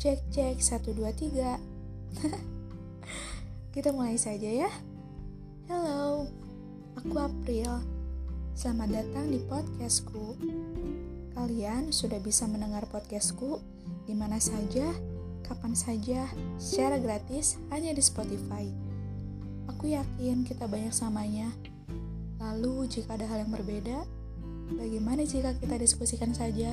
Cek cek 1 2 3. Kita mulai saja ya. hello Aku April. Selamat datang di podcastku. Kalian sudah bisa mendengar podcastku di mana saja, kapan saja, secara gratis hanya di Spotify. Aku yakin kita banyak samanya. Lalu, jika ada hal yang berbeda, bagaimana jika kita diskusikan saja?